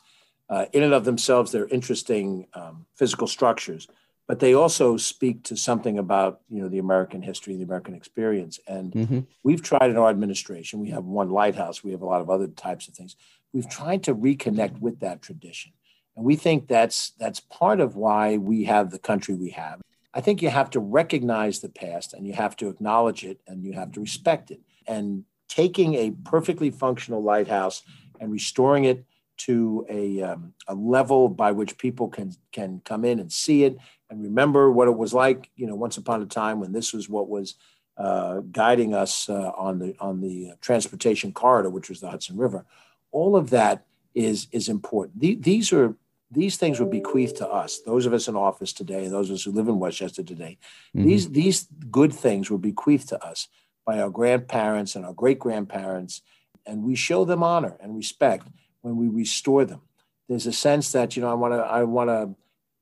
Uh, in and of themselves, they're interesting um, physical structures, but they also speak to something about you know the American history, the American experience. And mm-hmm. we've tried in our administration. We have one lighthouse. We have a lot of other types of things we've tried to reconnect with that tradition. And we think that's that's part of why we have the country we have. I think you have to recognize the past and you have to acknowledge it and you have to respect it. And taking a perfectly functional lighthouse and restoring it to a, um, a level by which people can can come in and see it and remember what it was like, you know, once upon a time when this was what was uh, guiding us uh, on the on the transportation corridor, which was the Hudson River all of that is is important. The, these are these things were bequeathed to us, those of us in office today, those of us who live in Westchester today. Mm-hmm. These these good things were bequeathed to us by our grandparents and our great grandparents, and we show them honor and respect when we restore them. There's a sense that you know I want to I want to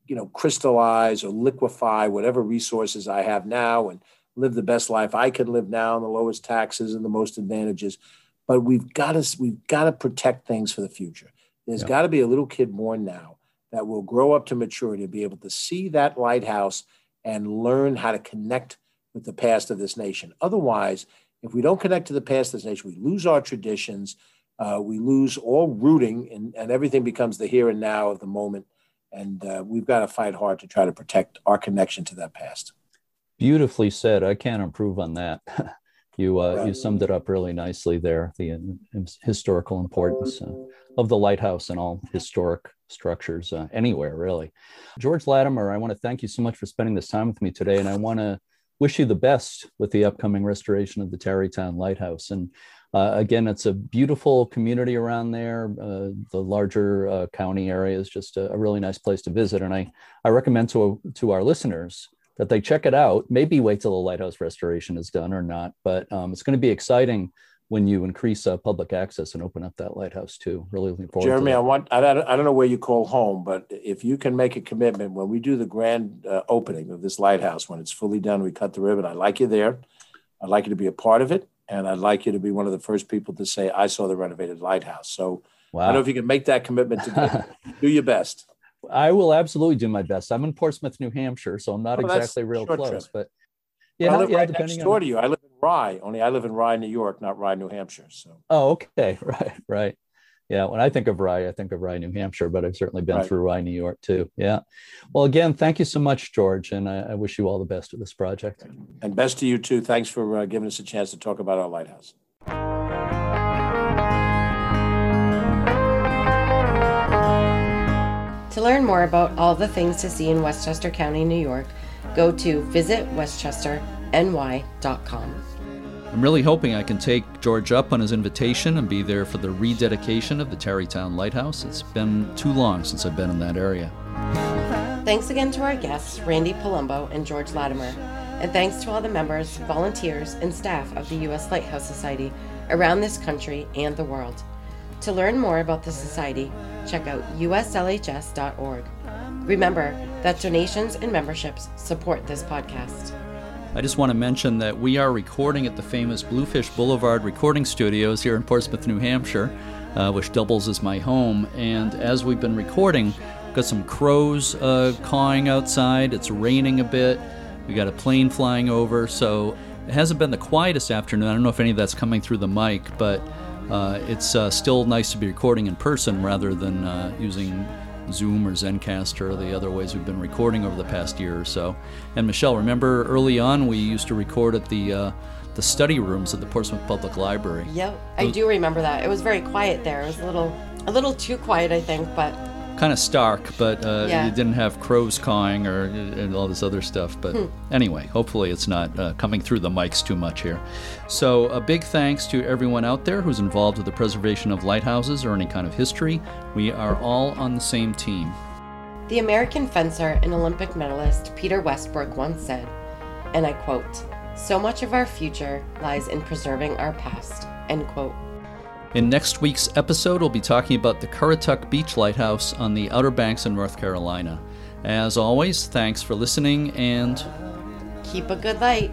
you know crystallize or liquefy whatever resources I have now and live the best life I can live now and the lowest taxes and the most advantages. But we've got to we've got to protect things for the future. There's yeah. got to be a little kid born now that will grow up to maturity and be able to see that lighthouse and learn how to connect with the past of this nation. Otherwise, if we don't connect to the past of this nation, we lose our traditions, uh, we lose all rooting, and, and everything becomes the here and now of the moment. And uh, we've got to fight hard to try to protect our connection to that past. Beautifully said. I can't improve on that. you uh, right. you summed it up really nicely there. The uh, historical importance uh, of the lighthouse and all historic structures uh, anywhere, really. George Latimer, I want to thank you so much for spending this time with me today, and I want to wish you the best with the upcoming restoration of the Tarrytown Lighthouse. And uh, again, it's a beautiful community around there. Uh, the larger uh, county area is just a, a, really nice place to visit, and I I recommend to to our listeners that they check it out. Maybe wait till the lighthouse restoration is done or not, but um, it's going to be exciting when you increase uh, public access and open up that lighthouse too. Really looking forward. Jeremy, I want I don't, I don't know where you call home, but if you can make a commitment when we do the grand uh, opening of this lighthouse, when it's fully done, we cut the ribbon. I'd like you there. I'd like you to be a part of it, and I'd like you to be one of the first people to say, "I saw the renovated lighthouse." So wow. I don't know if you can make that commitment to do your best. I will absolutely do my best. I'm in Portsmouth, New Hampshire, so I'm not oh, exactly real close, trip. but yeah, I live yeah, right next door on... to you. I live in Rye. Only I live in Rye, New York, not Rye, New Hampshire. So. Oh, okay, right, right. Yeah, when I think of Rye, I think of Rye, New Hampshire, but I've certainly been right. through Rye, New York too. Yeah. Well, again, thank you so much, George, and I, I wish you all the best with this project. And best to you too. Thanks for uh, giving us a chance to talk about our lighthouse. To learn more about all the things to see in Westchester County, New York, go to visitwestchesterny.com. I'm really hoping I can take George up on his invitation and be there for the rededication of the Tarrytown Lighthouse. It's been too long since I've been in that area. Thanks again to our guests, Randy Polumbo and George Latimer. And thanks to all the members, volunteers, and staff of the U.S. Lighthouse Society around this country and the world. To learn more about the Society, check out uslhs.org. Remember that donations and memberships support this podcast. I just want to mention that we are recording at the famous Bluefish Boulevard recording studios here in Portsmouth, New Hampshire, uh, which doubles as my home. And as we've been recording, got some crows uh, cawing outside. It's raining a bit. We got a plane flying over, so it hasn't been the quietest afternoon. I don't know if any of that's coming through the mic, but uh, it's uh, still nice to be recording in person rather than uh, using Zoom or Zencastr or the other ways we've been recording over the past year or so. And Michelle, remember early on we used to record at the uh, the study rooms at the Portsmouth Public Library. Yep, I do remember that. It was very quiet there. It was a little a little too quiet, I think, but kind of stark, but uh, yeah. you didn't have crows cawing or and all this other stuff. But hmm. anyway, hopefully it's not uh, coming through the mics too much here. So a big thanks to everyone out there who's involved with the preservation of lighthouses or any kind of history. We are all on the same team. The American fencer and Olympic medalist Peter Westbrook once said, and I quote, "So much of our future lies in preserving our past." End quote. In next week's episode, we'll be talking about the Currituck Beach Lighthouse on the Outer Banks in North Carolina. As always, thanks for listening and keep a good light.